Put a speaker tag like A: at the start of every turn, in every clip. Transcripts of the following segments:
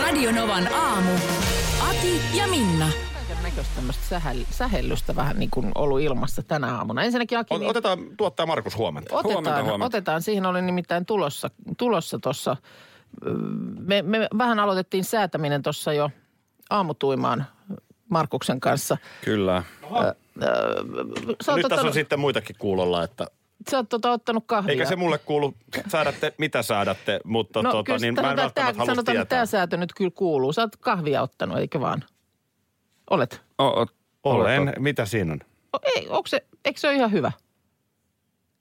A: Radionovan aamu. Ati ja Minna.
B: Näköistä tämmöistä sähäl- sähellystä vähän niin kuin ollut ilmassa tänä aamuna. Ensinnäkin Aki, niin
C: Otetaan tuottaa Markus huomenta.
B: otetaan,
D: Huomenta, huomenta.
B: otetaan. Siihen oli nimittäin tulossa tulossa tuossa. Me, me vähän aloitettiin säätäminen tuossa jo aamutuimaan Markuksen kanssa.
D: Kyllä.
B: Sä oot,
C: Nyt tässä on sitten muitakin kuulolla, että
B: sä oot tota, ottanut kahvia.
C: eikä se mulle kuulu, säädätte mitä säädätte, mutta
B: no,
C: tota, niin mä en
B: sanotaan, että
C: välttämättä
B: tää,
C: halua
B: sanotaan, että
C: tietää.
B: tämä säätö nyt kyllä kuuluu. Sä oot kahvia ottanut, eikö vaan? Olet.
D: O, o,
C: Olen, mitä siinä on?
B: O, ei, onko se, eikö se ole ihan hyvä?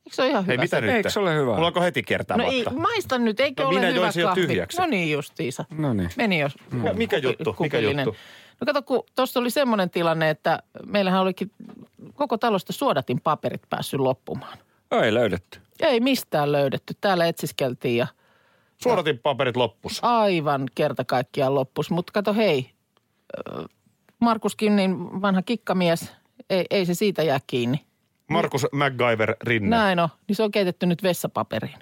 B: Eikö se ole ihan hyvä?
C: Ei, mitä
B: se?
C: nyt?
D: Eikö se ole hyvä?
C: Mulla onko heti kertaa
B: No ei, maista nyt, eikö
C: No
B: ole
C: minä
B: hyvä
C: join sen jo
B: kahvi?
C: tyhjäksi.
B: No niin justiisa.
D: No niin.
B: Meni jos.
C: Mikä- mikä juttu? Mikä juttu?
B: No kato, kun tuossa oli semmoinen tilanne, että meillähän olikin koko talosta suodatin paperit päässyt loppumaan.
D: Ei löydetty.
B: Ei mistään löydetty. Täällä etsiskeltiin ja
C: Suodatin paperit loppus.
B: aivan kerta kaikkiaan loppus. Mutta kato hei, ö, Markuskin niin vanha kikkamies, ei, ei se siitä jää kiinni.
C: Markus MacGyver Rinne.
B: Näin on, niin se on keitetty nyt vessapaperiin.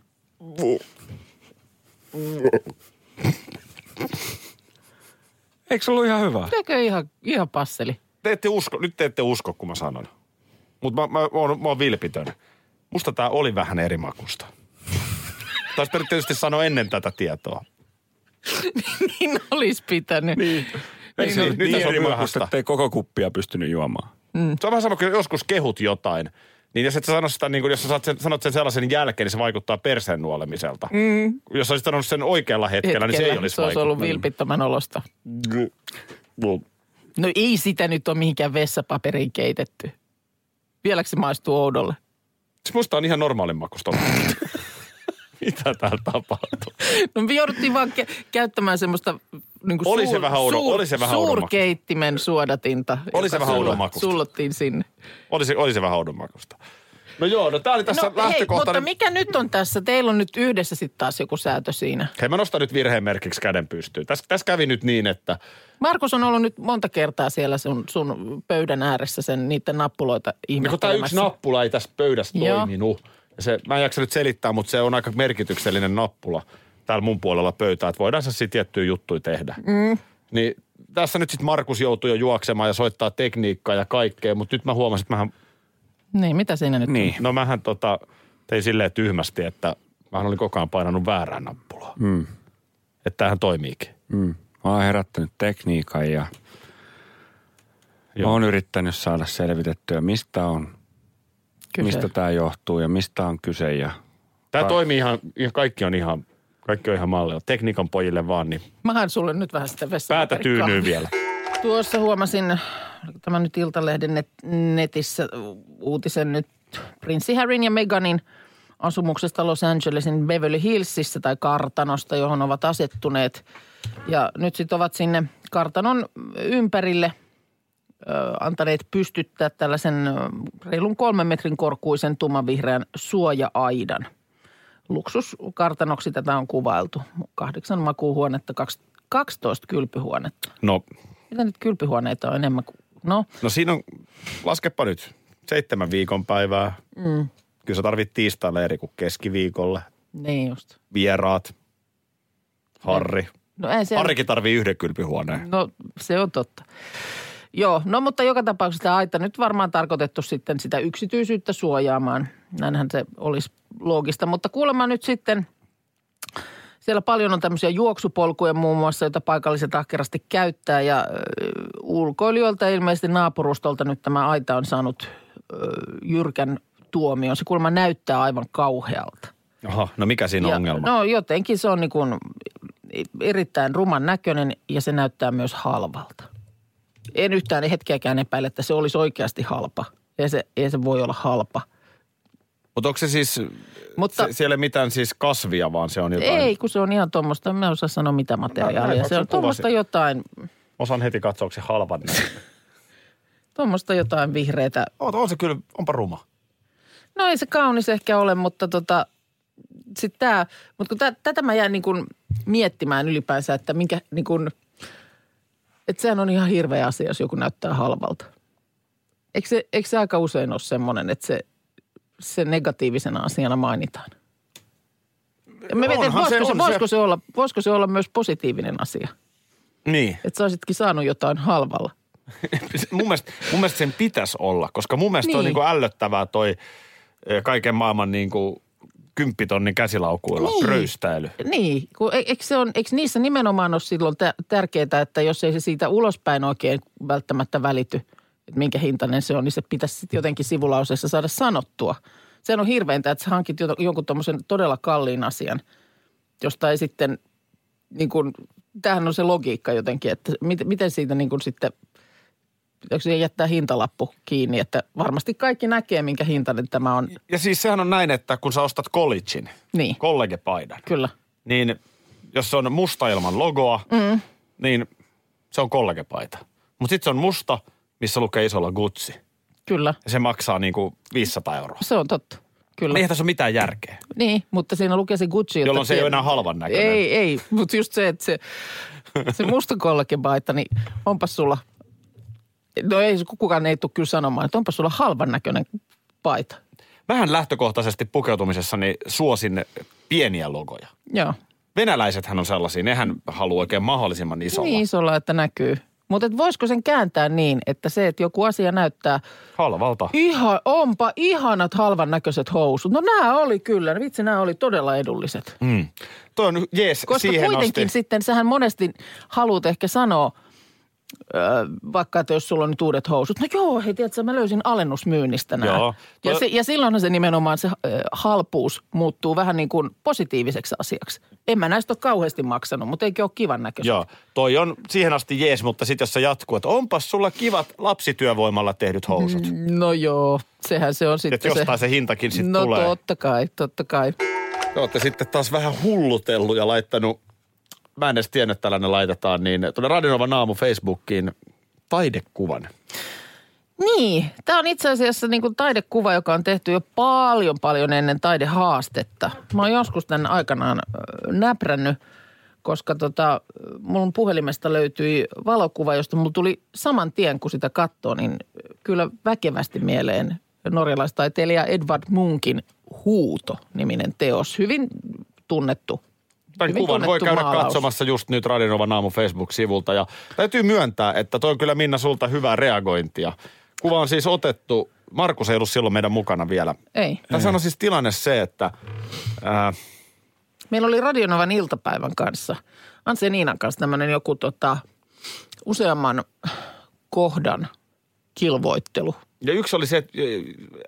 D: Eikö se ollut ihan hyvä?
B: Eikö ihan, ihan passeli?
C: Te ette usko, nyt te ette usko, kun mä sanon. Mutta mä, mä, mä, oon, mä oon vilpitön. Musta tää oli vähän eri makusta. Taisi tietysti sanoa ennen tätä tietoa.
B: niin olisi pitänyt. Niin.
D: Se
C: niin,
D: ollut
C: nyt
D: niin
C: tässä on
D: eri makusta, että ei koko kuppia pystynyt juomaan?
C: Se on vähän sama kuin joskus kehut jotain. Niin jos et sä sano sitä, niin kun, jos sä saat sen, sanot sen sellaisen jälkeen, niin se vaikuttaa perseen nuolemiselta. Mm. Jos olisit sanonut sen oikealla hetkellä, niin se ei olisi
B: se olisi ollut vilpittömän olosta.
C: Mm.
B: No ei sitä nyt ole mihinkään vessapaperiin keitetty. Vieläkö se maistuu oudolle?
C: Se musta on ihan normaalin makusta. Mitä täällä tapahtuu?
B: No me jouduttiin vaan ke- käyttämään semmoista niin kuin
C: Oli se vähän oudon- oli se vähän
B: suurkeittimen suodatinta.
C: Oli se vähän oudon makuista.
B: Sullottiin sinne.
C: Oli se, oli se vähän oudon makusta. No joo, no tää oli tässä
B: no hei, mutta
C: lähtökohtainen...
B: mikä nyt on tässä? Teillä on nyt yhdessä sitten taas joku säätö siinä.
C: Hei, mä nostan nyt virheen merkiksi käden pystyyn. Tässä, tässä kävi nyt niin, että
B: Markus on ollut nyt monta kertaa siellä sun, sun pöydän ääressä sen niiden nappuloita
C: niin kun tämä
B: ihmettelemässä.
C: yksi nappula ei tässä pöydässä
B: Joo.
C: toiminut. Se, mä en jaksa nyt selittää, mutta se on aika merkityksellinen nappula täällä mun puolella pöytää, että voidaan se sitten tiettyjä juttuja tehdä. Mm. Niin tässä nyt sitten Markus joutui jo juoksemaan ja soittaa tekniikkaa ja kaikkea, mutta nyt mä huomasin, että mähän,
B: Niin, mitä siinä nyt
D: Niin.
C: no mähän tota, tein silleen tyhmästi, että mähän olin koko ajan painanut väärää nappulaa.
D: Mm.
C: Että tämähän toimiikin.
D: Mm. Mä oon herättänyt tekniikan ja
C: Joo.
D: mä oon yrittänyt saada selvitettyä, mistä on,
B: kyse?
D: mistä tämä johtuu ja mistä on kyse. Ja
C: Tämä
D: Ka-
C: toimii ihan, ihan, kaikki on ihan, kaikki on ihan mallilla. Tekniikan pojille vaan, niin
B: Mähän sulle nyt vähän sitä
C: päätä tyynyy vielä.
B: Tuossa huomasin, tämä nyt Iltalehden net, netissä uutisen nyt Prinssi Harryn ja Meganin asumuksesta Los Angelesin Beverly Hillsissä tai kartanosta, johon ovat asettuneet. Ja nyt sitten ovat sinne kartanon ympärille ö, antaneet pystyttää tällaisen reilun kolmen metrin korkuisen tummanvihreän suoja-aidan. Luksuskartanoksi tätä on kuvailtu. Kahdeksan makuuhuonetta, kaksi- 12 kylpyhuonetta.
C: No,
B: Mitä nyt kylpyhuoneita on enemmän kuin... No,
C: no siinä on, laskepa nyt, seitsemän viikon päivää. Mm. Kyllä sä tarvit tiistaille eri kuin keskiviikolle.
B: niin just.
C: Vieraat, Harri.
B: No ei se...
C: Harrikin tarvii yhden kylpyhuoneen.
B: No se on totta. Joo, no mutta joka tapauksessa tämä aita nyt varmaan tarkoitettu sitten sitä yksityisyyttä suojaamaan. Näinhän se olisi loogista. Mutta kuulemma nyt sitten, siellä paljon on tämmöisiä juoksupolkuja muun muassa, joita paikalliset ahkerasti käyttää. Ja ulkoilijoilta ilmeisesti naapurustolta nyt tämä aita on saanut jyrkän tuomion. Se kuulemma näyttää aivan kauhealta.
C: Aha, no mikä siinä on
B: Ja,
C: ongelma?
B: No jotenkin se on niin kuin erittäin ruman näköinen ja se näyttää myös halvalta. En yhtään hetkeäkään epäile, että se olisi oikeasti halpa. Ei se, ei se voi olla halpa.
C: Mutta onko se siis,
B: Mutta-
C: se, siellä mitään siis kasvia, vaan se on jotain?
B: Ei, kun se on ihan tuommoista, en mä osaa sanoa mitä materiaalia.
C: näin,
B: Se on
C: kun
B: tuommoista jotain,
C: Osaan heti katsoa, onko se halpan näin.
B: tuommoista jotain vihreitä.
C: on, on se kyllä, onpa ruma.
B: No ei se kaunis ehkä ole, mutta tota, sitten tämä, mutta kun tä, tätä mä jäin niin kuin miettimään ylipäänsä, että minkä niin kuin, että sehän on ihan hirveä asia, jos joku näyttää halvalta. Eikö se, eikö se aika usein ole semmoinen, että se, se negatiivisena asiana mainitaan? Ja mä mietin, voisiko, se,
C: se.
B: voisiko, se olla, voisiko se olla myös positiivinen asia?
C: Niin.
B: Että sä olisitkin saanut jotain halvalla.
C: mun, mielestä, mun mielestä sen pitäisi olla, koska mun mielestä niin. on
B: Niin.
C: kuin ällöttävää toi kaiken maailman niin kuin kymppitonnin käsilaukuilla
B: Niin.
C: pröystäily.
B: Niin, kun e- eikö, se on, eikö niissä nimenomaan ole silloin tä- tärkeää, että jos ei se siitä ulospäin oikein välttämättä välity, että minkä hintainen se on, niin se pitäisi sitten jotenkin sivulauseessa saada sanottua. Sehän on hirveintä, että sä hankit jo- jonkun tuommoisen todella kalliin asian, josta ei sitten, niin kuin, tämähän on se logiikka jotenkin, että miten, miten siitä niin kuin sitten, pitääkö siihen jättää hintalappu kiinni, että varmasti kaikki näkee, minkä hintainen tämä on.
C: Ja siis sehän on näin, että kun sä ostat collegein,
B: Niin,
C: kollegepaidan,
B: kyllä.
C: niin jos se on musta ilman logoa, mm. niin se on kollegepaita. Mutta sitten se on musta, missä lukee isolla Gucci.
B: Kyllä,
C: Ja se maksaa niinku 500 euroa.
B: se on totta. Kyllä.
C: Eihän tässä ole mitään järkeä.
B: Niin, mutta siinä lukee se Gucci.
C: Jolloin se ei ole enää halvan näköinen.
B: Ei, ei, mutta just se, että se, se musta kollegebaita, niin onpas sulla, no ei kukaan ei tule kyllä sanomaan, että onpas sulla halvan näköinen paita.
C: Vähän lähtökohtaisesti pukeutumisessani suosin pieniä logoja.
B: Joo,
C: Venäläisethän on sellaisia, nehän haluaa oikein mahdollisimman isolla.
B: niin isolla, että näkyy. Mutta voisiko sen kääntää niin, että se, että joku asia näyttää,
C: Halvalta.
B: ihan, onpa ihanat halvan näköiset housut. No nämä oli kyllä, vitsi nämä oli todella edulliset.
C: Mm. Toi on jees
B: Koska
C: siihen
B: kuitenkin
C: asti.
B: sitten, sähän monesti haluat ehkä sanoa, ö, vaikka että jos sulla on nyt uudet housut, no joo, hei tiedätkö, mä löysin alennusmyynnistä nämä.
C: Joo.
B: Ja, se, ja silloinhan se nimenomaan se ö, halpuus muuttuu vähän niin kuin positiiviseksi asiaksi. En mä näistä ole kauheasti maksanut, mutta eikö ole kivan näköistä?
C: Joo, toi on siihen asti jees, mutta sitten jos se jatkuu, että onpas sulla kivat lapsityövoimalla tehdyt housut. Mm.
B: No joo, sehän se on sitten
C: Että jostain se hintakin sitten
B: No
C: tulee.
B: totta kai, totta kai.
C: Te olette sitten taas vähän hullutellut ja laittanut, mä en edes tiennyt, että tällainen laitetaan, niin tuonne Radionovan aamu Facebookiin taidekuvan.
B: Niin, tämä on itse asiassa niin kuin taidekuva, joka on tehty jo paljon paljon ennen taidehaastetta. Mä oon joskus tämän aikanaan näprännyt, koska tota, mun puhelimesta löytyi valokuva, josta mulla tuli saman tien, kun sitä katsoo, niin kyllä väkevästi mieleen norjalaistaiteilija Edvard Munkin Huuto-niminen teos. Hyvin tunnettu.
C: Tämän
B: Hyvin
C: kuvan voi käydä
B: maalaus.
C: katsomassa just nyt Radionovan aamu Facebook-sivulta. Ja täytyy myöntää, että toi on kyllä Minna sulta hyvää reagointia. Kuva on siis otettu, Markus ei ollut silloin meidän mukana vielä.
B: Ei.
C: Tässä on siis tilanne se, että ää,
B: Meillä oli Radionovan iltapäivän kanssa, Anse Niinan kanssa tämmöinen joku tota, useamman kohdan kilvoittelu.
C: Ja yksi oli se, että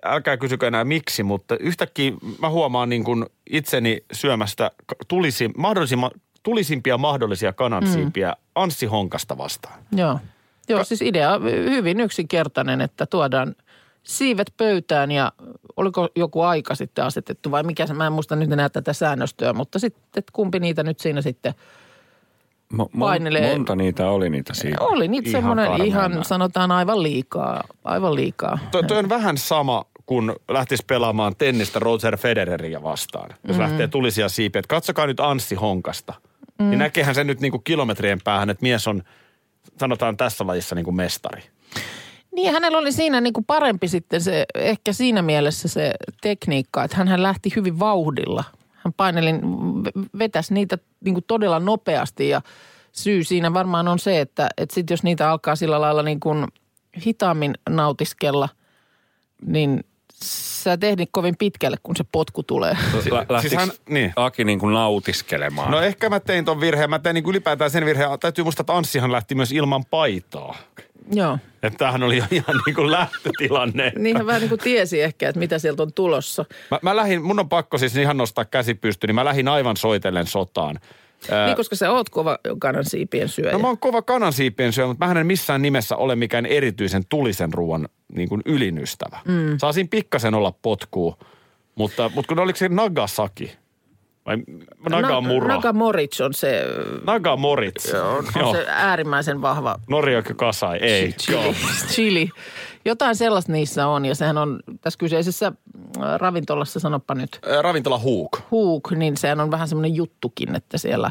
C: älkää kysykö enää miksi, mutta yhtäkkiä mä huomaan niin kuin itseni syömästä tulisi, mahdollisimman, tulisimpia mahdollisia kanansiipiä mm. Anssi Honkasta vastaan.
B: Joo. Joo, siis idea on hyvin yksinkertainen, että tuodaan siivet pöytään ja oliko joku aika sitten asetettu vai mikä se, mä en muista nyt enää tätä säännöstöä, mutta sitten, että kumpi niitä nyt siinä sitten
D: Mo-
B: Painelee.
D: monta niitä oli niitä siitä.
B: oli. Niitä
C: Ihan
B: semmoinen ihan sanotaan aivan liikaa, aivan liikaa.
C: Toi, toi on vähän sama, kun lähtisi pelaamaan tennistä Roger Federeria vastaan. Jos mm. lähtee tulisia siipiä. Että katsokaa nyt Anssi Honkasta. Mm. Niin näkehän se nyt niin kuin kilometrien päähän, että mies on, sanotaan tässä lajissa niin kuin mestari.
B: Niin hänellä oli siinä niin kuin parempi sitten se, ehkä siinä mielessä se tekniikka, että hän lähti hyvin vauhdilla. Hän paineli, v- vetäisi niitä niin todella nopeasti ja syy siinä varmaan on se, että, että sit jos niitä alkaa sillä lailla niin kuin hitaammin nautiskella, niin sä et ehdi kovin pitkälle, kun se potku tulee.
D: Lä- lähtikö
C: Siis hän- niin.
D: Aki niin kuin nautiskelemaan?
C: No ehkä mä tein ton virheen. Mä tein niin kuin ylipäätään sen virheen. Täytyy muistaa, että Anssihan lähti myös ilman paitaa.
B: Joo.
C: Että tämähän oli jo ihan niin kuin lähtötilanne.
B: Niin hän vähän niin kuin tiesi ehkä, että mitä sieltä on tulossa.
C: Mä, mä lähdin, mun on pakko siis ihan nostaa käsi pystyyn, niin mä lähdin aivan soitellen sotaan. Ää,
B: Niin, koska sä oot kova kanan siipien syöjä.
C: No mä oon kova kanansiipien syöjä, mutta mä en missään nimessä ole mikään erityisen tulisen ruoan niin kuin ylinystävä. Mm. Saa siinä pikkasen olla potkuu. Mutta, mutta kun oliko se Nagasaki? Vai Nagamura?
B: Nagamoric on se,
C: Nagamoritz.
B: on, on se äärimmäisen vahva
C: Norioki Kasai, ei. Joo.
B: chili, chili. Jotain sellaista niissä on ja sehän on tässä kyseisessä ravintolassa, sanoppa nyt,
C: Ä, Ravintola Huuk.
B: Hook, niin sehän on vähän semmoinen juttukin, että siellä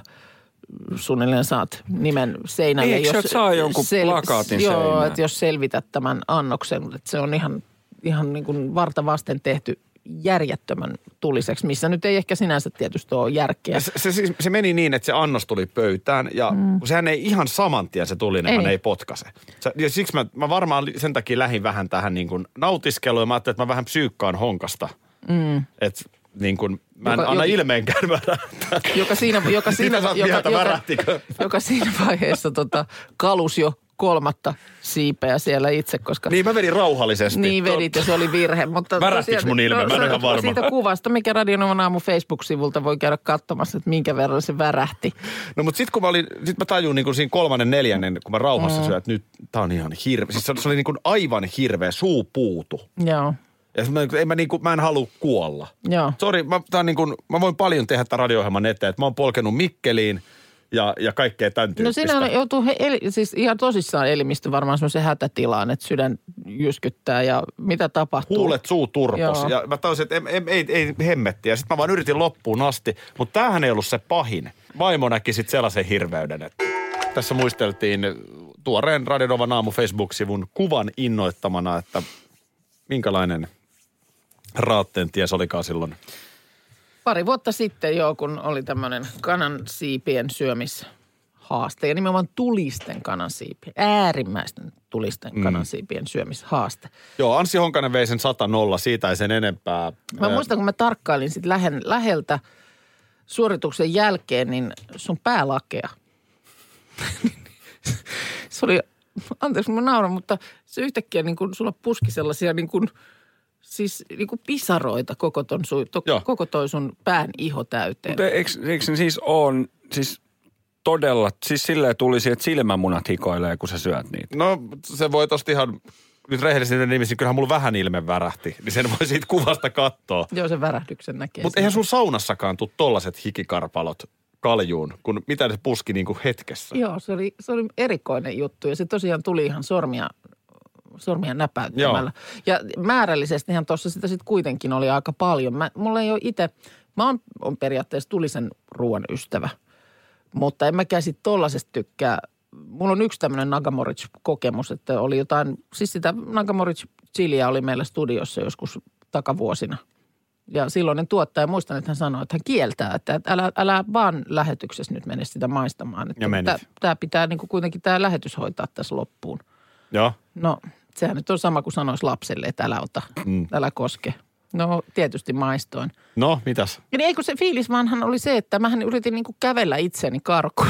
B: suunnilleen saat nimen seinälle.
D: Eikö sieltä saa jonkun plakaatin
B: Joo,
D: seinään?
B: että jos selvität tämän annoksen, että se on ihan, ihan niin kuin varta vasten tehty järjettömän tuliseksi, missä nyt ei ehkä sinänsä tietysti ole järkeä.
C: Se, se, siis- se, meni niin, että se annos tuli pöytään ja mm. sehän ei ihan saman tien se tulinen,
B: Ei.
C: ei. ei potkase. Se, ja siksi mä, mä varmaan sen takia lähdin vähän tähän niin kuin nautiskeluun ja mä ajattelin, että mä vähän psyykkaan honkasta. Mm. Että niin kuin, mä en
B: Joka-
C: anna
B: joka-
C: ilmeenkään värähtää.
B: joka siinä, joka siinä, joka, joka,
C: värähtikö?
B: joka siinä vaiheessa tota, kalus jo kolmatta siipeä siellä itse, koska
C: Niin mä vedin rauhallisesti.
B: Niin vedit ja se oli virhe. Mutta
C: Värähtikö
B: tosiaan-
C: mun ilme? Mä en ihan varma.
B: Siitä kuvasta, mikä Radionovan aamu Facebook-sivulta voi käydä katsomassa, että minkä verran se värähti.
C: No mutta sitten kun mä olin, sit mä tajun niin kuin siinä kolmannen neljännen, kun mä rauhassa mm. syön, että nyt tää on ihan hirveä. Siis se, oli niin kuin aivan hirveä, suu puutu.
B: Joo,
C: Ja mä, en mä, niin kuin, mä en halua kuolla.
B: joo.
C: Sori, mä, tää on niin kuin, mä voin paljon tehdä tämän radio-ohjelman eteen. Että mä oon polkenut Mikkeliin ja, ja kaikkea tämän
B: No
C: tyyppistä.
B: siinä on, joutuu he, eli, siis ihan tosissaan elimistö varmaan semmoisen hätätilaan, että sydän jyskyttää ja mitä tapahtuu.
C: Huulet suu turpos.
B: Joo.
C: Ja mä tajusin, että ei, ei, ei, hemmettiä. Ja sitten mä vaan yritin loppuun asti. Mutta tämähän ei ollut se pahin. Vaimo näki sitten sellaisen hirveyden, että tässä muisteltiin tuoreen Radionovan aamu Facebook-sivun kuvan innoittamana, että minkälainen raatteen ties olikaan silloin.
B: Pari vuotta sitten joo, kun oli tämmöinen kanan siipien syömishaaste ja nimenomaan tulisten kanan siipien, äärimmäisten tulisten mm. kanan siipien syömishaaste.
C: Joo, Anssi Honkanen vei sen 100 siitä ei sen enempää.
B: Mä muistan, kun mä tarkkailin sit lähen, läheltä suorituksen jälkeen, niin sun päälakea. se oli, anteeksi mä nauran, mutta se yhtäkkiä niin kuin sulla puski sellaisia niin kuin, siis niin kuin pisaroita koko, ton, su, to,
C: Joo.
B: koko toi sun pään iho täyteen.
D: Mutta eikö, eikö ne siis on, siis todella, siis silleen tulisi, että silmämunat hikoilee, kun sä syöt niitä.
C: No se voi tosta ihan, nyt rehellisesti nimissä, niin kyllähän mulla vähän ilme värähti. Niin sen voi siitä kuvasta katsoa.
B: Joo, sen värähdyksen näkee.
C: Mutta eihän sun saunassakaan tuu tollaset hikikarpalot kaljuun, kun mitä se puski niinku hetkessä.
B: Joo, se oli, se oli erikoinen juttu ja se tosiaan tuli ihan sormia, sormia näpäyttämällä. Ja määrällisestihan tuossa sitä sitten kuitenkin oli aika paljon. Mä, mulla ei ole itse, mä oon, on periaatteessa tulisen ruoan ystävä, mutta en mäkään sitten tollasesta tykkää. Mulla on yksi tämmöinen Nagamoric-kokemus, että oli jotain, siis sitä Nagamoric-chiliä oli meillä studiossa joskus takavuosina. Ja silloinen tuottaja, muistan, että hän sanoi, että hän kieltää, että älä, älä vaan lähetyksessä nyt mene sitä maistamaan. Että
C: Ja menit.
B: Tämä pitää niin kuin kuitenkin tämä lähetys hoitaa tässä loppuun.
C: Joo.
B: No, sehän nyt on sama kuin sanoisi lapselle, että älä ota, mm. älä koske. No, tietysti maistoin.
C: No, mitäs?
B: Ja niin, eikö se fiilis vaanhan oli se, että mähän yritin niin kuin kävellä itseni karkuun.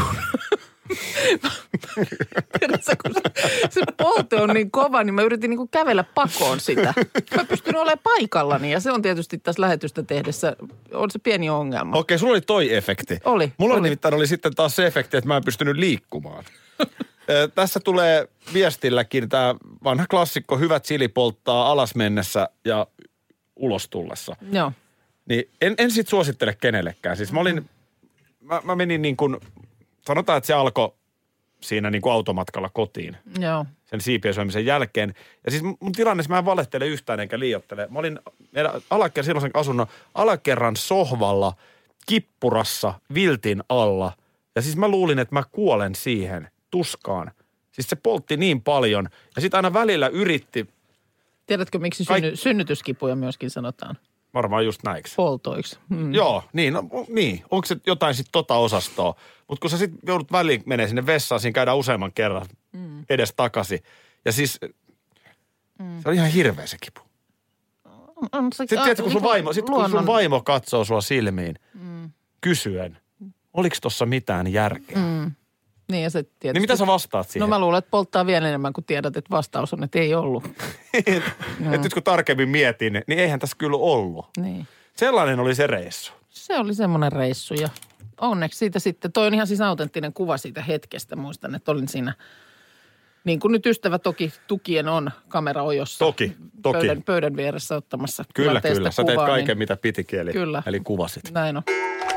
B: Tiedätkö, kun se, se polte on niin kova, niin mä yritin niin kävellä pakoon sitä. Mä pystyn olemaan paikallani ja se on tietysti tässä lähetystä tehdessä, on se pieni ongelma.
C: Okei, sulla oli toi efekti.
B: Oli,
C: Mulla
B: oli.
C: oli. nimittäin oli sitten taas se efekti, että mä en pystynyt liikkumaan. Tässä tulee viestilläkin tämä vanha klassikko, hyvä chili polttaa alas mennessä ja ulos tullessa.
B: Joo,
C: Niin en, en sit suosittele kenellekään. Siis mä olin, mä, mä menin niin kuin, sanotaan, että se alkoi siinä niin kuin automatkalla kotiin
B: joo.
C: sen siipien syömisen jälkeen. Ja siis mun tilanne, mä en valehtele yhtään enkä liiottele. Mä olin meidän alakerran, silloisen asunnon alakerran sohvalla, kippurassa, viltin alla. Ja siis mä luulin, että mä kuolen siihen tuskaan. Siis se poltti niin paljon. Ja sitten aina välillä yritti,
B: Tiedätkö, miksi
C: Kaik-
B: synny, synnytyskipuja myöskin sanotaan?
C: varmaan just näiksi.
B: Poltoiksi. Mm.
C: Joo, niin, no, niin. Onko se jotain sitten tota osastoa? Mutta kun sä sitten joudut väliin menee sinne vessaan, siinä käydään useamman kerran mm. edes takaisin. Ja siis mm. se on ihan hirveä se kipu.
B: On, se,
C: Sitten tiedätkö, kun sun vaimo, sit kun sun vaimo katsoo sua silmiin mm. kysyen, oliko tuossa mitään järkeä? Mm.
B: Niin ja se tietysti.
C: Niin mitä sä vastaat
B: No
C: siihen?
B: mä luulen, että polttaa vielä enemmän, kun tiedät, että vastaus on, että ei ollut.
C: että nyt kun tarkemmin mietin, niin eihän tässä kyllä ollut.
B: Niin.
C: Sellainen oli se reissu.
B: Se oli semmoinen reissu ja onneksi siitä sitten, toi on ihan siis autenttinen kuva siitä hetkestä. Muistan, että olin siinä Niin kuin nyt ystävä toki tukien on kamera ojossa.
C: Toki, toki.
B: Pöydän, pöydän vieressä ottamassa
C: Kyllä, kyllä. Sä teet
B: kuvaa,
C: kaiken,
B: niin
C: mitä pitikin, eli,
B: Kyllä.
C: eli kuvasit.
B: Näin on.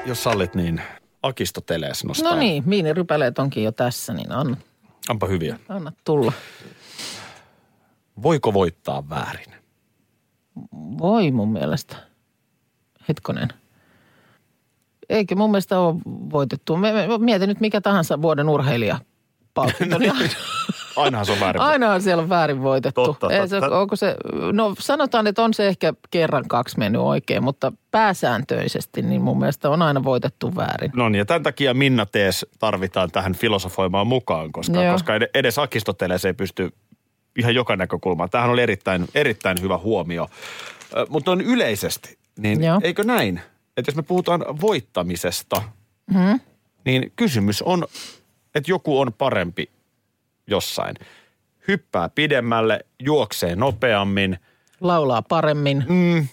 C: Jos sallit, niin Akistotelees nostaa.
B: No niin, miinirypäleet onkin jo tässä, niin anna,
C: Onpa hyviä.
B: anna tulla.
C: Voiko voittaa väärin?
B: Voi mun mielestä. Hetkonen. Eikö mun mielestä ole voitettu? Mietin nyt mikä tahansa vuoden urheilija palkinto. niin
C: Ainahan se on väärin.
B: Ainahan siellä on väärin voitettu.
C: Totta,
B: Ei Se, onko se, no sanotaan, että on se ehkä kerran kaksi mennyt oikein, mutta pääsääntöisesti niin mun mielestä on aina voitettu väärin.
C: No niin, ja tämän takia Minna Tees tarvitaan tähän filosofoimaan mukaan, koska,
B: Joo.
C: koska ed- edes Akistoteles ei pysty ihan joka näkökulmaan. Tämähän oli erittäin, erittäin hyvä huomio. Mutta on yleisesti, niin
B: Joo.
C: eikö näin, että jos me puhutaan voittamisesta,
B: Hmm?
C: niin kysymys on, että joku on parempi jossain. Hyppää pidemmälle, juoksee nopeammin,
B: Laulaa paremmin.
C: mm,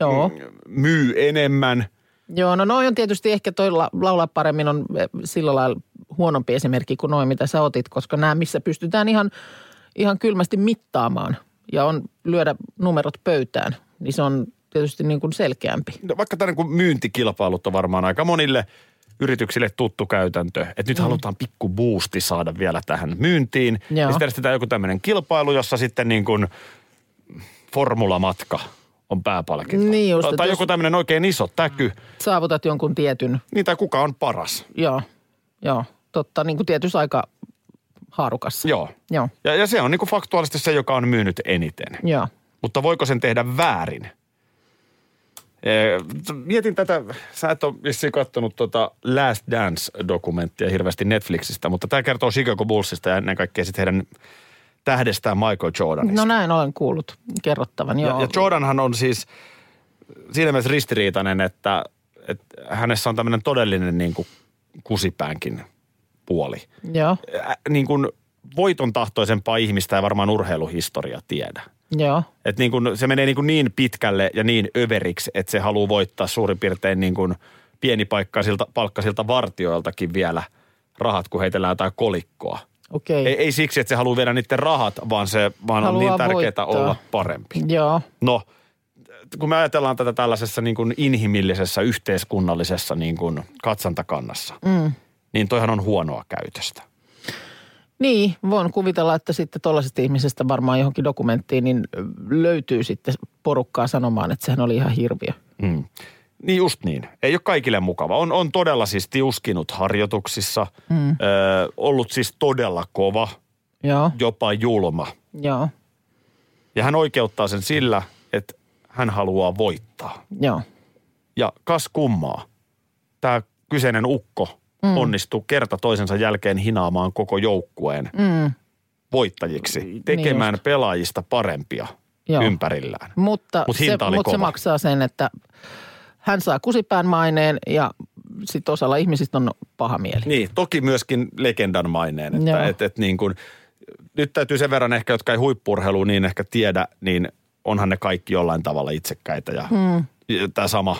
B: Joo.
C: myy enemmän.
B: Joo, no noin on tietysti ehkä toi la- laulaa paremmin on eh, sillä lailla huonompi esimerkki kuin noin, mitä sä otit, koska nämä, missä pystytään ihan, ihan kylmästi mittaamaan ja on lyödä numerot pöytään, niin se on tietysti niin kuin selkeämpi.
C: No, vaikka tämä niin myyntikilpailut on varmaan aika monille yrityksille tuttu käytäntö, että nyt mm. halutaan pikku boosti saada vielä tähän myyntiin.
B: Joo.
C: Ja sitten järjestetään joku tämmöinen kilpailu, jossa sitten niin kuin formulamatka on pääpalkinto.
B: Niin just,
C: tai, joku tämmöinen oikein iso täky,
B: Saavutat jonkun tietyn,
C: niin tai kuka on paras.
B: joo, joo, totta, niin kuin tietyssä aika haarukassa.
C: Joo.
B: Joo,
C: Ja, ja se on niin kuin faktuaalisesti se, joka on myynyt eniten.
B: joo.
C: Mutta voiko sen tehdä väärin? T- Mietin tätä, sä et ole vissiin katsonut tota Last Dance-dokumenttia hirveästi Netflixistä, mutta tämä kertoo Chicago Bullsista ja ennen kaikkea sitten heidän tähdestään Michael Jordanista.
B: No näin olen kuullut kerrottavan, joo.
C: ja, ja Jordanhan on siis siinä mielessä ristiriitainen, että, että hänessä on tämmöinen todellinen niin kuin kusipäänkin puoli.
B: Joo,
C: Ä, niin kuin voiton tahtoisempaa ihmistä ei varmaan urheiluhistoria tiedä.
B: Joo,
C: Et niin kun, se menee niin, kuin niin pitkälle ja niin överiksi, että se haluaa voittaa suurin piirtein niin kuin pienipaikkasilta palkkaisilta vartioiltakin vielä rahat, kun heitellään jotain kolikkoa.
B: okei.
C: Ei, ei siksi, että se haluaa viedä niiden rahat, vaan se vaan on
B: Haluaa
C: niin tärkeää olla parempi.
B: Joo,
C: No, kun me ajatellaan tätä tällaisessa niin kuin inhimillisessä, yhteiskunnallisessa niin kuin katsantakannassa, mm. niin toihan on huonoa käytöstä.
B: Niin, voin kuvitella, että sitten tuollaisesta ihmisestä varmaan johonkin dokumenttiin niin löytyy sitten porukkaa sanomaan, että sehän oli ihan hirviö.
C: Mm. Niin just niin. Ei ole kaikille mukava. On, on todella siis tiuskinut harjoituksissa, mm. ö, ollut siis todella kova,
B: Joo,
C: jopa julma.
B: joo,
C: Ja hän oikeuttaa sen sillä, että hän haluaa voittaa.
B: joo.
C: Ja kas kummaa, tämä kyseinen ukko mm. onnistuu kerta toisensa jälkeen hinaamaan koko joukkueen
B: Mm.
C: voittajiksi, tekemään
B: just.
C: pelaajista parempia
B: Joo.
C: ympärillään.
B: Mutta,
C: Mut
B: se,
C: hinta oli
B: mutta se
C: kova.
B: maksaa sen, että hän saa kusipään maineen ja sitten osalla ihmisistä on paha mieli.
C: Niin, toki myöskin legendan maineen.
B: Joo.
C: Että, et, et niin kuin, nyt täytyy sen verran ehkä, jotka ei huippurheilu niin ehkä tiedä, niin onhan ne kaikki jollain tavalla itsekkäitä ja mm. tämä sama.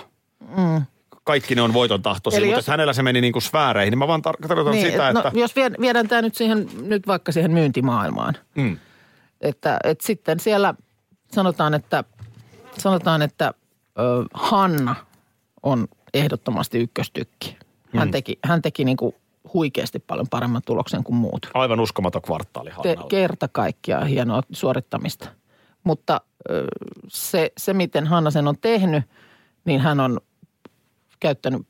C: Mm. Kaikki ne on voiton tahtoisia, mutta
B: jos-
C: jos hänellä se meni niin kuin sfääreihin, niin mä vaan tar- tarkoitan
B: Niin,
C: sitä,
B: no,
C: että...
B: jos vie- viedään tämä nyt, siihen, nyt vaikka siihen myyntimaailmaan,
C: Mm.
B: että, että sitten siellä sanotaan, että, sanotaan, että ö, Hanna on ehdottomasti ykköstykki. Hän
C: Mm.
B: teki, hän teki niin kuin huikeasti paljon paremman tuloksen kuin muut.
C: Aivan uskomaton kvartaali
B: Te, kerta kaikkiaan hienoa suorittamista. Mutta ö, se, se, miten Hanna sen on tehnyt, niin hän on käyttänyt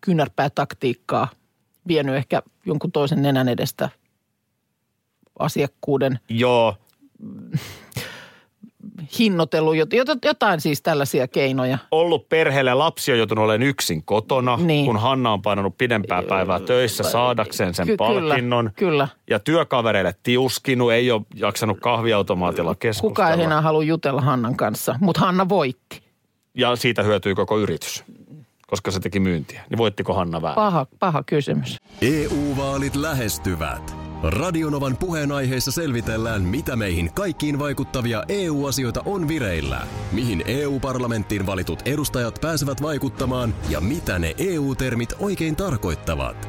B: kynärpäätaktiikkaa, vienyt ehkä jonkun toisen nenän edestä asiakkuuden,
C: Joo,
B: hinnoitellut, jot- jot- jotain siis tällaisia keinoja.
C: ollut perheelle lapsi on joutunut olemaan yksin kotona,
B: Niin.
C: kun Hanna on painanut pidempää päivää töissä saadakseen sen
B: Ky-
C: palkinnon.
B: Kyllä, kyllä.
C: Ja työkavereille tiuskinut, ei ole jaksanut kahviautomaatilla keskustella.
B: Kuka ei enää halua jutella Hannan kanssa, mutta Hanna voitti.
C: Ja siitä hyötyi koko yritys, koska se teki myyntiä. Niin voittiko Hanna väärin?
B: Paha, paha kysymys.
E: EU-vaalit lähestyvät. Radionovan puheenaiheessa selvitellään, mitä meihin kaikkiin vaikuttavia EU-asioita on vireillä, mihin EU-parlamenttiin valitut edustajat pääsevät vaikuttamaan ja mitä ne EU-termit oikein tarkoittavat.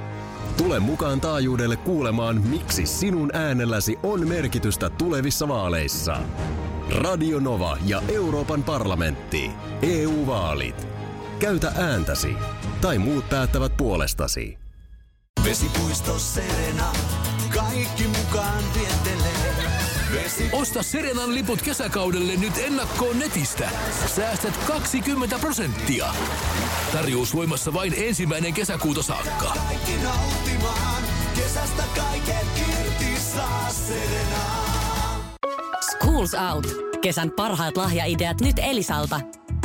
E: Tule mukaan taajuudelle kuulemaan, miksi sinun äänelläsi on merkitystä tulevissa vaaleissa. Radio Nova ja Euroopan parlamentti. EU-vaalit. Käytä ääntäsi. Tai muut päättävät puolestasi.
F: Vesipuisto Serena, kaikki mukaan viettelee. Vesi...
G: Osta Serenan liput kesäkaudelle nyt ennakkoon netistä. Säästät 20 prosenttia. Tarjous voimassa vain ensimmäinen kesäkuuta saakka.
F: Kaikki nauttimaan, kesästä kaiken irti saa Serena.
H: Schools Out. Kesän parhaat lahjaideat nyt Elisalta.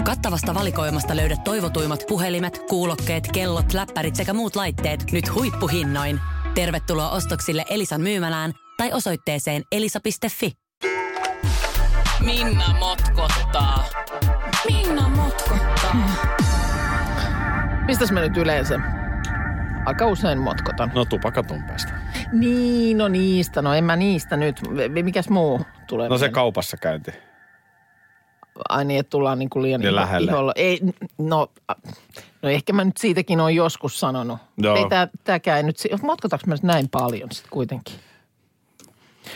H: Kattavasta valikoimasta löydät toivotuimmat puhelimet, kuulokkeet, kellot, läppärit sekä muut laitteet nyt huippuhinnoin. Tervetuloa ostoksille Elisan myymälään tai osoitteeseen elisa.fi.
A: Minna motkottaa. Minna motkottaa.
B: Mistäs mä nyt yleensä? Aika usein motkotan.
C: No tupakatumpeesta.
B: Niin, no niistä. No en mä niistä nyt. Mikäs muu tulee?
C: No se kaupassa käynti.
B: Ai niin, että tullaan niin kuin liian
C: Niin lähelle.
B: iholla. Ei, no, no ehkä mä nyt siitäkin on joskus sanonut.
C: Joo.
B: Ei tää, tääkään ei nyt, motkotaanko mä näin paljon sitten kuitenkin?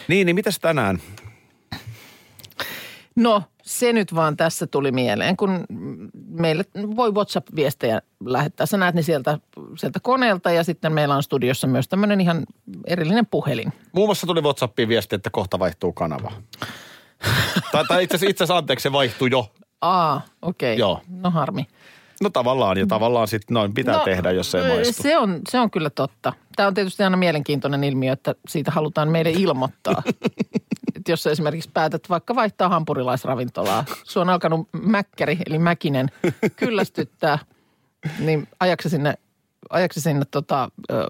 C: Niin, niin mitäs tänään?
B: No, se nyt vaan tässä tuli mieleen, kun meille voi WhatsApp-viestejä lähettää. Sä näet ne sieltä, sieltä koneelta ja sitten meillä on studiossa myös tämmöinen ihan erillinen puhelin.
C: Muun muassa tuli WhatsAppiin viesti, että kohta vaihtuu kanava. Tai, tai itse asiassa, anteeksi, se vaihtui jo.
B: Aa, okei. Okay.
C: Joo.
B: No harmi.
C: No tavallaan, ja tavallaan sitten noin pitää
B: no,
C: tehdä, jos ei maistu.
B: Se on, se on kyllä totta. Tämä on tietysti aina mielenkiintoinen ilmiö, että siitä halutaan meille ilmoittaa. Et jos esimerkiksi päätät vaikka vaihtaa hampurilaisravintolaa, sun on alkanut mäkkäri, eli mäkinen, kyllästyttää, niin ajaksi sinne, ajaksi sinne tota, ö,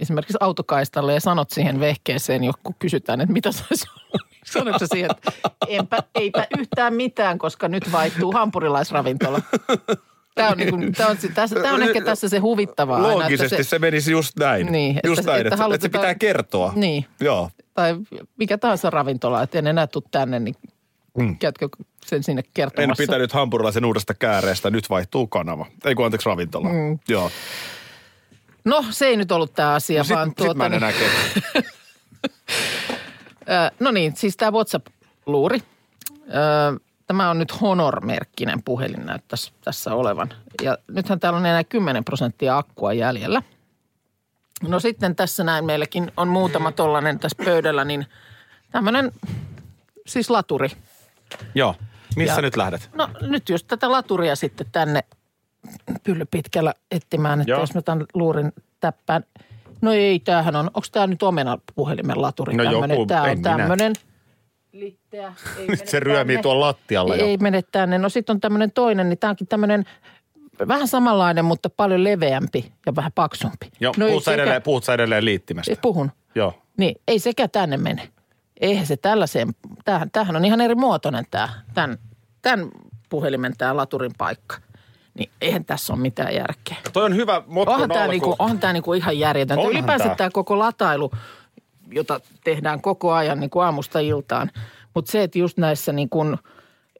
B: esimerkiksi autokaistalle ja sanot siihen vehkeeseen, kun kysytään, että mitä saisi olla. sä siihen, että enpä, eipä yhtään mitään, koska nyt vaihtuu hampurilaisravintola. Tämä on, niin kuin, tämä on, tässä, tämä on ehkä tässä se huvittavaa. aina, että
C: Loogisesti se, se menisi just näin.
B: Niin, että-
C: just näin,
B: että
C: että, että, se
B: halutaan-
C: pitää kertoa.
B: Niin.
C: Joo.
B: tai mikä tahansa ravintola, että en enää tule tänne, niin
C: Mm.
B: käytkö sen sinne
C: En
B: kertomassa?
C: pitänyt hampurilaisen uudesta kääreestä, nyt vaihtuu kanava. Ei kun anteeksi ravintola. Mm. Joo.
B: No se ei nyt ollut tämä asia,
C: No sit,
B: vaan
C: sit
B: tuota,
C: mä en
B: niin,
C: keksi.
B: ö, no niin, siis tämä WhatsApp-luuri. Tämä on nyt Honor-merkkinen puhelin näyttäisi tässä olevan. Ja nythän täällä on enää 10 prosenttia akkua jäljellä. No sitten tässä näin meilläkin on muutama tollanen tässä pöydällä, niin tämmöinen siis laturi.
C: Joo. Missä
B: Ja-
C: nyt lähdet?
B: No nyt just tätä laturia sitten tänne pylly pitkällä etsimään, että
C: Joo.
B: jos mä tämän luurin täppään. No ei, tämähän on, onko tämä nyt omena puhelimen laturi?
C: No
B: tämmönen?
C: joku,
B: Tämä on tämmöinen litteä. Ei
C: Nyt se ryömii tuolla lattialla jo.
B: Ei mene tänne. No sitten on tämmöinen toinen, niin tämä onkin tämmöinen vähän samanlainen, mutta paljon leveämpi ja vähän paksumpi.
C: Joo,
B: no ei
C: puhut, sä
B: sekä-
C: edelleen, puhut sä edelleen liittimestä?
B: Puhun.
C: Joo.
B: Niin, ei sekä tänne mene. Eihän se tällaiseen, tämähän, tämähän on ihan eri muotoinen tämä, tämän, tämän puhelimen tämä laturin paikka. Niin eihän tässä ole mitään järkeä.
C: Toi on hyvä motkon
B: Onhan tämä, niinku, onhan tämä niinku ihan järjetöntä.
C: Onhan
B: Ylipäänsä
C: tää.
B: tämä koko latailu, jota tehdään koko ajan niinku aamusta iltaan. Mutta se, että just näissä niinku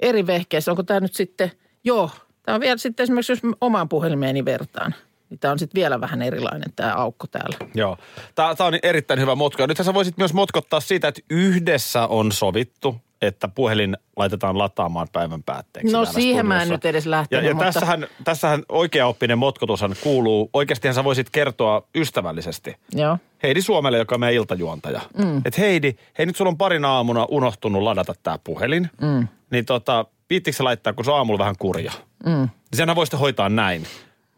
B: eri vehkeissä, onko tämä nyt sitten, joo, tämä on vielä sitten esimerkiksi, jos omaan puhelimeeni vertaan, niin tämä on sitten vielä vähän erilainen tämä aukko täällä.
C: Joo. Tämä, tämä on erittäin hyvä motko. Nythän sä voisit myös motkottaa siitä, että yhdessä on sovittu, että puhelin laitetaan lataamaan päivän päätteeksi.
B: No siihen mä en
C: studiossa.
B: nyt edes lähtenyt,
C: Ja, ja
B: mutta-
C: tässähän, tässähän oikeaoppinen motkotushan kuuluu, oikeastihan sä voisit kertoa ystävällisesti.
B: Joo.
C: Heidi Suomelle, joka on meidän iltajuontaja. Mm. Että Heidi, hei nyt sulla on parin aamuna unohtunut ladata tämä puhelin. Mm. Niin tota, viittikö se laittaa, kun se on aamulla vähän kurja? Mm. Niin senhän voi sitten hoitaa näin.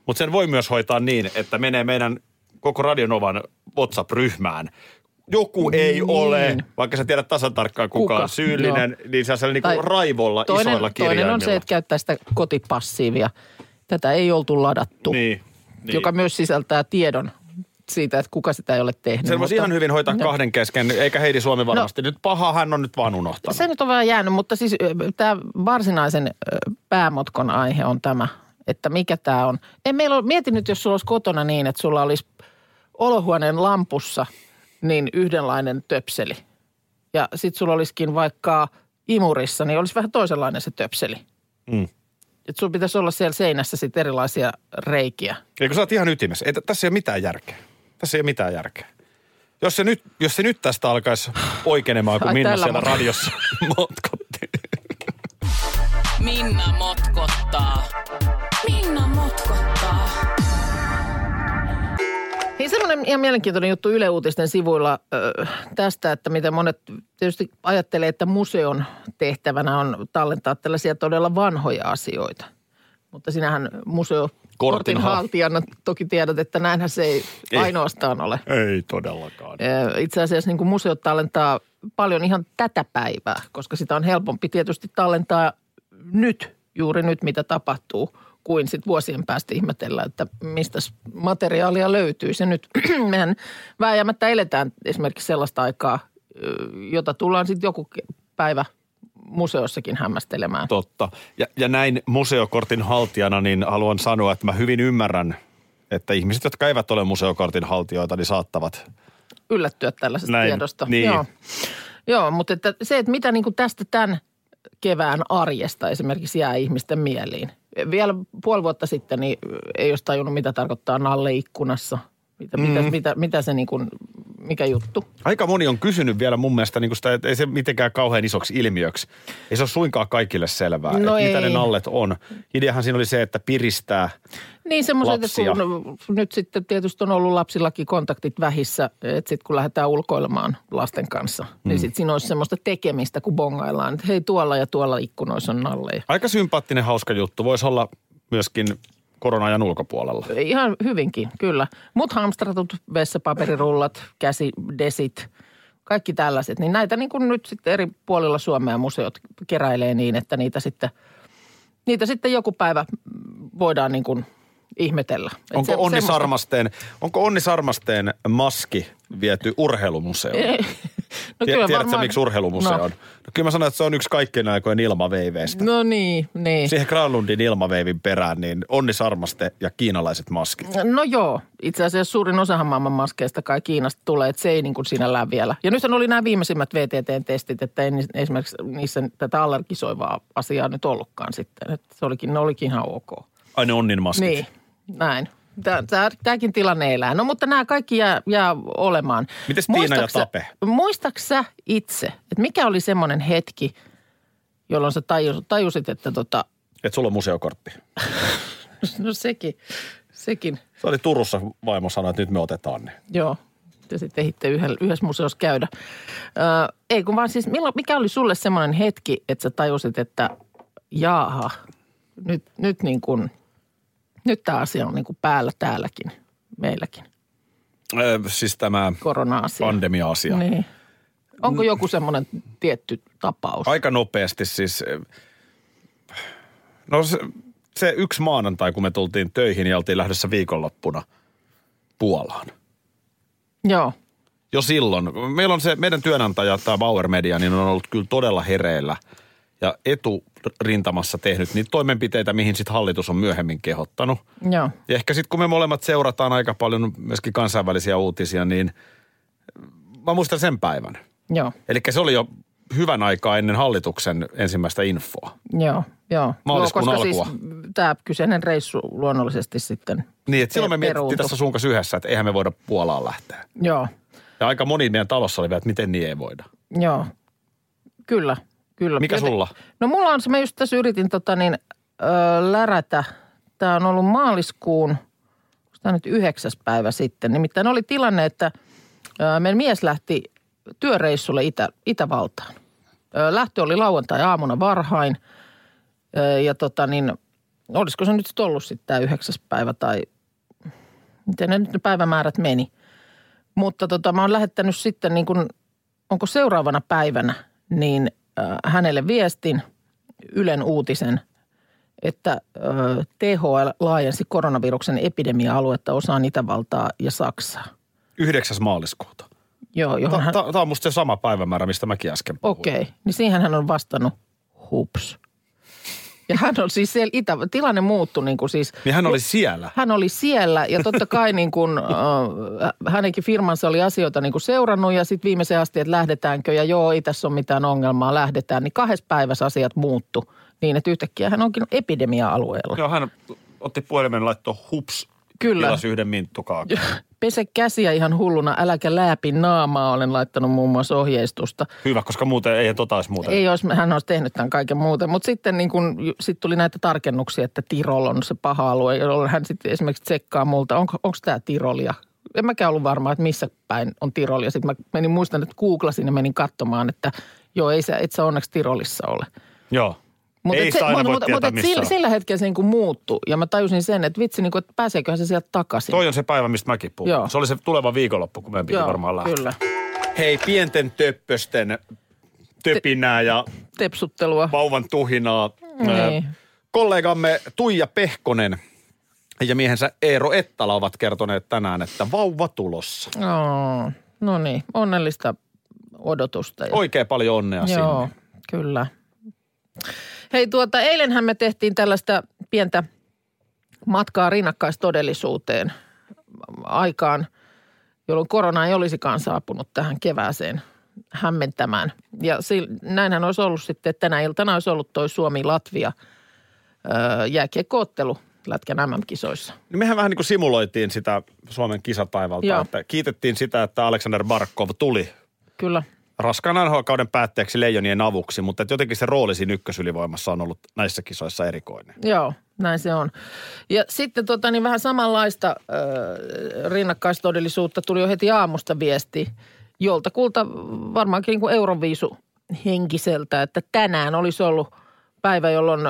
C: Mutta sen voi myös hoitaa niin, että menee meidän koko Radionovan WhatsApp-ryhmään. Joku ei
B: Niin.
C: ole, vaikka sä tiedät tasan tarkkaan kuka,
B: Kuka?
C: on syyllinen,
B: Joo.
C: niin se on niinku
B: Tai
C: raivolla
B: toinen,
C: isoilla kirjaimilla.
B: Toinen on se, että käyttää sitä kotipassiivia. Tätä ei oltu ladattu,
C: Niin, niin.
B: joka myös sisältää tiedon siitä, että kuka sitä ei ole tehnyt.
C: Sen voisi ihan hyvin hoitaa
B: No.
C: kahden kesken, eikä Heidi Suomi varmasti. Nyt paha hän on nyt vaan unohtanut.
B: Se nyt on vähän jäänyt, mutta siis tämä varsinaisen päämotkon aihe on tämä, että mikä tämä on. Ei meillä ole, mieti nyt, jos sulla olisi kotona niin, että sulla olisi olohuoneen lampussa niin yhdenlainen töpseli. Ja sitten sulla olisikin vaikka imurissa, niin olisi vähän toisenlainen se töpseli.
C: Mm.
B: Että sulla pitäisi olla siellä seinässä sitten erilaisia reikiä.
C: Eikö sä oot ihan ytimessä? Ei, tässä ei ole mitään järkeä. Tässä ei ole mitään järkeä. Jos se nyt, jos se nyt tästä alkaisi oikeenemaan, kun
B: Ai,
C: Minna siellä
B: mo-
C: radiossa motkotti.
A: Minna motkottaa. Minna motkottaa.
B: Hei, semmoinen ihan mielenkiintoinen juttu Yle Uutisten sivuilla ö, tästä, että mitä monet tietysti ajattelee, että museon tehtävänä on tallentaa tällaisia todella vanhoja asioita. Mutta sinähän museo kortin
C: ha-
B: haltijana toki tiedät, että näinhän se ei,
C: Ei.
B: ainoastaan ole.
C: Ei todellakaan.
B: Itse asiassa niin kuin museot tallentaa paljon ihan tätä päivää, koska sitä on helpompi tietysti tallentaa nyt, juuri nyt mitä tapahtuu, kuin sitten vuosien päästä ihmetellä, että mistä materiaalia löytyy. Se nyt, mehän vääjäämättä eletään esimerkiksi sellaista aikaa, jota tullaan sitten joku päivä museossakin hämmästelemään.
C: Totta. Ja, ja näin museokortin haltijana niin haluan sanoa, että mä hyvin ymmärrän, että ihmiset, jotka eivät ole museokortin haltijoita, niin saattavat
B: yllättyä tällaisesta
C: Näin,
B: tiedosta.
C: niin.
B: Joo. Joo, mutta että se, että mitä niin kuin tästä tämän kevään arjesta esimerkiksi jää ihmisten mieliin. Vielä puoli vuotta sitten niin ei olisi tajunnut, mitä tarkoittaa nalle ikkunassa. Mitä, mm. mitä, mitä, mitä se niin kuin, mikä juttu.
C: Aika moni on kysynyt vielä mun mielestä niin sitä, että ei se mitenkään kauhean isoksi ilmiöksi. Ei se ole suinkaan kaikille selvää,
B: No
C: että mitä ne nallet on. Ideahan siinä oli se, että piristää.
B: Niin semmoiset, että kun nyt sitten tietysti on ollut lapsillakin kontaktit vähissä, että sitten kun lähdetään ulkoilemaan lasten kanssa, mm. niin sitten siinä olisi semmoista tekemistä, kun bongaillaan, että hei tuolla ja tuolla ikkunoissa on nalleja.
C: Aika sympaattinen, hauska juttu. Voisi olla myöskin korona-ajan ulkopuolella.
B: Ihan hyvinkin, kyllä. Mut hamstratut vessapaperirullat, käsidesit, kaikki tällaiset. Niin näitä niin kuin nyt sitten eri puolilla Suomea museot keräilee niin, että niitä sitten, niitä sitten joku päivä voidaan niin kuin ihmetellä. Et
C: Onko
B: se-
C: Onni,
B: semmoista-
C: Sarmasteen, onko Onni Sarmasteen maski viety urheilumuseoon?
B: No
C: Tiedätkö,
B: kyllä
C: varmaan... miksi urheilumuseo
B: no.
C: on? No, kyllä mä sanon, että se on yksi kaikkien aikojen ilmaveiveistä.
B: No niin, niin.
C: Siihen Granlundin ilmaveivin perään, niin Onni Sarmaste ja kiinalaiset maskit.
B: No joo, itse asiassa suurin osahan maailman maskeista kai Kiinasta tulee, että se ei niin kuin sinällään vielä. Ja nyt oli nämä viimeisimmät VTT-testit, että ei esimerkiksi niissä tätä allergisoivaa asiaa nyt ollutkaan sitten. Että se olikin, ne olikin ihan ok.
C: Ai ne Onnin maskit.
B: Niin, näin. Tämäkin tilanne elää. No mutta nämä kaikki jää, jää olemaan.
C: Mites Tiina ja
B: Muistaksä-
C: Tape?
B: Muistaaks sä itse, että mikä oli semmoinen hetki, jolloin sä tajus, tajusit, että tota,
C: Että sulla on museokortti.
B: no sekin, sekin,
C: Se oli Turussa vaimo sanoi, että nyt me otetaan ne.
B: joo. Te sitten ehditte yhdessä museossa käydä. Öö, ei kun vaan siis, milloin, mikä oli sulle semmoinen hetki, että sä tajusit, että jaaha, nyt, nyt niin kuin, nyt tämä asia on niin kuin päällä täälläkin, meilläkin,
C: Öö, siis tämä
B: korona-asia.
C: pandemia-asia.
B: Niin. Onko joku semmoinen tietty tapaus?
C: Aika nopeasti siis. No se, se yksi maanantai, kun me tultiin töihin ja oltiin lähdössä viikonloppuna Puolaan.
B: Joo.
C: Jo silloin. Meillä on se, meidän työnantaja, tämä Bauer Media, niin on ollut kyllä todella hereillä ja eturintamassa tehnyt niitä toimenpiteitä, mihin sitten hallitus on myöhemmin kehottanut.
B: Joo.
C: Ja ehkä sitten kun me molemmat seurataan aika paljon myöskin kansainvälisiä uutisia, niin mä muistan sen päivän.
B: Joo.
C: Eli se oli jo hyvän aikaa ennen hallituksen ensimmäistä infoa.
B: Joo. Joo.
C: Maaliskuun
B: Joo, koska
C: alkua.
B: siis tämä kyseinen reissu luonnollisesti sitten
C: Niin, että silloin me mietittiin tässä sun kanssa yhdessä, että eihän me voida Puolaan lähteä.
B: Joo.
C: Ja aika moni meidän talossa oli vielä, että miten niin ei voida.
B: Joo. Kyllä. Kyllä.
C: Mikä sulla?
B: No mulla on se, mä just tässä yritin tota niin, ö, lärätä. Tämä on ollut maaliskuun, tämä nyt yhdeksäs päivä sitten. Nimittäin oli tilanne, että ö, meidän mies lähti työreissulle Itä, Itävaltaan. Ö, lähtö oli lauantai-aamuna varhain. Ö, ja tota niin, olisiko se nyt sitten ollut sitten tämä yhdeksäs päivä tai miten ne nyt ne päivämäärät meni. Mutta tota, mä oon lähettänyt sitten niin kuin, onko seuraavana päivänä, niin hänelle viestin Ylen uutisen, että THL laajensi koronaviruksen epidemia-aluetta osaan Itävaltaa ja Saksaa.
C: 9. maaliskuuta.
B: Joo, johon hän,
C: Tämä on musta se sama päivämäärä, mistä mäkin äsken puhuin.
B: okei, niin siihen hän on vastannut hups. Ja hän on siis siellä Itä, tilanne muuttui niin kuin siis
C: Niin hän oli siellä.
B: hän oli siellä ja totta kai niin kuin, äh, hänenkin firmansa oli asioita niin kuin seurannut ja sitten viimeisen asti, että lähdetäänkö ja joo, ei tässä ole mitään ongelmaa, lähdetään. Niin kahdessa päivässä asiat muuttu niin, että yhtäkkiä hän onkin epidemia-alueella.
C: Joo, hän otti puhelimen ja laittoi hups
B: Kyllä.
C: Tilas yhden minttukaakin.
B: Pese käsiä ihan hulluna, äläkä läpi naamaa, olen laittanut muun muassa ohjeistusta.
C: Hyvä, koska muuten ei tota olisi muuten.
B: Ei olisi, hän olisi tehnyt tämän kaiken muuten. Mutta sitten niin kun, sit tuli näitä tarkennuksia, että Tirol on se paha alue, jolloin hän sitten esimerkiksi tsekkaa multa, onko, onko tämä Tirolia. En mäkään ollut varma, että missä päin on Tirol. Ja sitten mä menin, muistan, että googlasin ja menin katsomaan, että joo, ei sä, et sä onneksi Tirolissa ole.
C: Joo.
B: Mut
C: ei sitä aina
B: mut-
C: voi
B: mut-
C: tietää,
B: mut et
C: missä
B: sillä, sillä hetkellä se niin muuttui. Ja mä tajusin sen, että vitsi, niin kuin, että pääseeköhän se sieltä takaisin.
C: Toi on se päivä, mistä mäkin puhun.
B: Joo.
C: Se oli se tuleva viikonloppu, kun meidän piti
B: Joo,
C: varmaan lähteä.
B: Kyllä.
C: Hei, pienten töppösten töpinää ja
B: Tepsuttelua.
C: vauvan tuhinaa.
B: Niin.
C: Kollegamme Tuija Pehkonen ja miehensä Eero Ettala ovat kertoneet tänään, että vauva tulossa.
B: Oh, no niin, onnellista odotusta. Ja...
C: Oikein paljon onnea
B: Joo,
C: sinne.
B: kyllä. Hei tuota, eilenhän me tehtiin tällaista pientä matkaa rinnakkaistodellisuuteen aikaan, jolloin korona ei olisikaan saapunut tähän kevääseen hämmentämään. Ja näinhän olisi ollut sitten, että tänä iltana olisi ollut toi Suomi-Latvia jääkiekkoottelu Lätkän MM-kisoissa.
C: Niin mehän vähän niin kuin simuloitiin sitä Suomen kisataivalta,
B: Joo.
C: että kiitettiin sitä, että Aleksander Barkov tuli
B: Kyllä.
C: Raskaan NHL-kauden päätteeksi leijonien avuksi, mutta jotenkin se rooli siinä ykkösylivoimassa on ollut näissä kisoissa erikoinen.
B: Joo, näin se on. Ja sitten tota, niin vähän samanlaista äh, rinnakkaistodellisuutta tuli jo heti aamusta viesti joltakulta varmaankin niin kuin Euroviisu henkiseltä, että tänään olisi ollut päivä, jolloin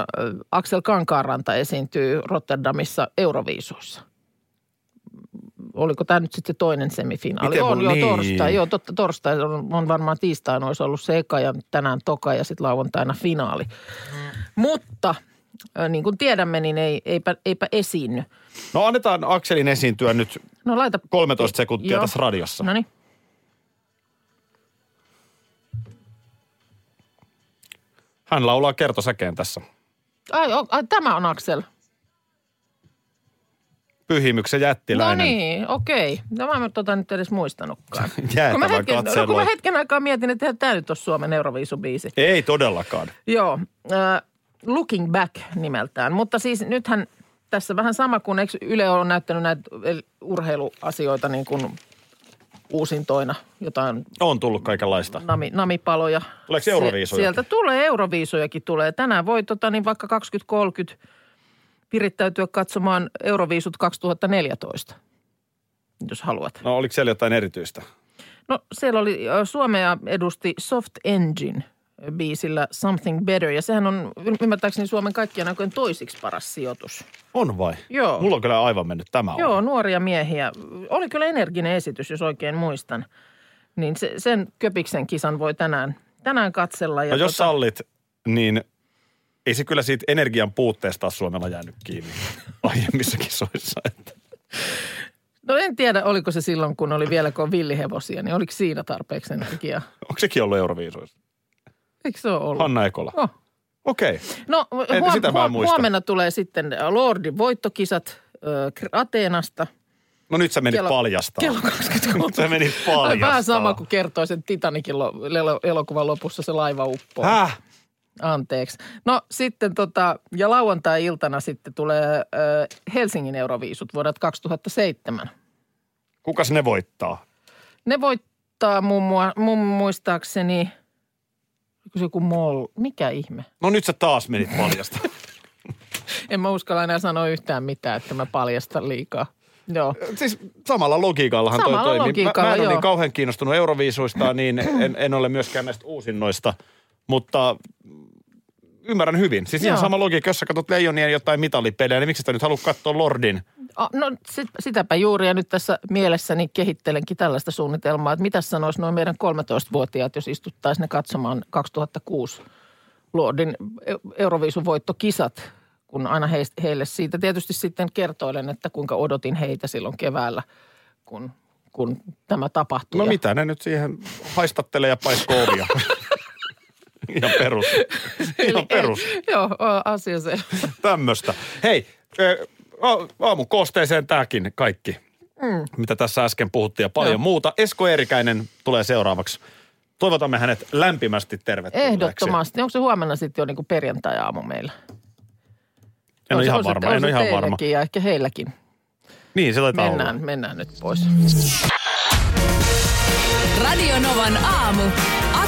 B: Aksel Kankaanranta esiintyy Rotterdamissa Euroviisuissa. Oliko tämä nyt sitten se toinen semifinaali?
C: Miten
B: on jo
C: niin.
B: torstai. Joo, totta, torstai on, on varmaan tiistaina olisi ollut se eka ja tänään toka ja sitten lauantaina finaali. Mutta ö, niin kuin tiedämme, niin ei, eipä, eipä esiinny.
C: No annetaan Akselin esiintyä nyt
B: No laita.
C: 13 sekuntia
B: Joo.
C: tässä radiossa.
B: No niin.
C: Hän laulaa kertosäkeen tässä.
B: Ai, o- ai, tämä on Aksel.
C: Pyhimyksen
B: No
C: jättiläinen.
B: niin, okei. No mä en tota nyt edes muistanutkaan.
C: Jäätävä
B: kun, mä hetken, no, kun mä hetken aikaa mietin, että eihän tämä nyt ole Suomen Euroviisubiisi.
C: Ei todellakaan.
B: Joo, äh, Looking Back nimeltään. Mutta siis nythän tässä vähän sama kuin eikö Yle on näyttänyt näitä urheiluasioita niin kuin uusintoina, jotain
C: On tullut kaikenlaista.
B: nami, namipaloja.
C: Tuleeko Euroviisuja?
B: Sieltä tulee Euroviisujakin tulee. Tänään voi tota, niin vaikka 2030 pirittäytyä katsomaan Euroviisut 2014, jos haluat.
C: No oliko siellä jotain erityistä?
B: No siellä oli, Suomea edusti Soft Engine biisillä Something Better ja sehän on ymmärtääkseni Suomen kaikkien aikojen toisiksi paras sijoitus.
C: On vai?
B: Joo.
C: Mulla on kyllä aivan mennyt tämä
B: Joo,
C: on.
B: nuoria miehiä. Oli kyllä energinen esitys, jos oikein muistan. Niin se, sen Köpiksen kisan voi tänään, tänään katsella. Ja
C: No jos
B: tota-
C: sallit, niin ei se kyllä siitä energian puutteesta taas Suomella jäänyt kiinni aiemmissa kisoissa. Että.
B: No en tiedä, oliko se silloin, kun oli vielä kun villihevosia, niin oliko siinä tarpeeksi energiaa?
C: Onko sekin ollut Euroviisuissa?
B: Eikö se ole ollut?
C: Hanna Ekola.
B: Oh.
C: Okei.
B: No
C: En-
B: huom-
C: sitä
B: huom-
C: muista.
B: huomenna tulee sitten Lordin voittokisat ö, Ateenasta.
C: No nyt sä menit
B: Kello-
C: paljastaa.
B: Kello 23.
C: Nyt sä menit paljastaa.
B: Vähän sama kuin kertoi sen Titanikin lo- elo- elokuvan lopussa se laiva uppoo.
C: Häh?
B: Anteeksi. No sitten tota, ja lauantai-iltana sitten tulee ö, Helsingin Euroviisut vuodelta 2007.
C: Kukas ne voittaa?
B: Ne voittaa muun, mua, mun muistaakseni, se joku mol, mikä ihme?
C: No nyt sä taas menit paljasta.
B: En mä uskalla enää sanoa yhtään mitään, että mä paljastan liikaa. Joo.
C: siis samalla logiikallahan
B: Samalla
C: toi toimii.
B: logiikalla,
C: mä, mä en ole
B: joo.
C: niin kauhean kiinnostunut Euroviisuista, niin en, en ole myöskään näistä uusinnoista, mutta ymmärrän hyvin. Siis ihan sama logiikka, jos sä katsot Leijonien jotain mitalipelejä, niin miksi sä nyt haluat katsoa Lordin?
B: No sit, sitäpä juuri ja nyt tässä mielessäni kehittelenkin tällaista suunnitelmaa, että mitä sanoisi noin meidän 13-vuotiaat, jos istuttaisiin ne katsomaan 2006 Lordin Eu- Euroviisun voittokisat, kun aina heist, heille siitä tietysti sitten kertoilen, että kuinka odotin heitä silloin keväällä, kun, kun tämä tapahtui.
C: No mitä ne nyt siihen haistattelee ja paiskoo ovia? Ihan perus. Ihan perus.
B: Joo, asia se.
C: Tämmöistä. Hei, ö, a- aamun koosteeseen tämäkin kaikki, mm. mitä tässä äsken puhuttiin ja paljon
B: Joo.
C: muuta. Esko Eerikäinen tulee seuraavaksi. Toivotamme hänet lämpimästi tervetulleeksi.
B: Ehdottomasti. Onko se huomenna sitten jo niin kuin perjantai-aamu meillä?
C: En ole ihan varma,
B: on
C: en ole ihan varma.
B: Ja ehkä heilläkin.
C: Niin, se taitaa
B: Mennään,
C: olla.
B: mennään nyt pois.
A: Radio Novan aamu.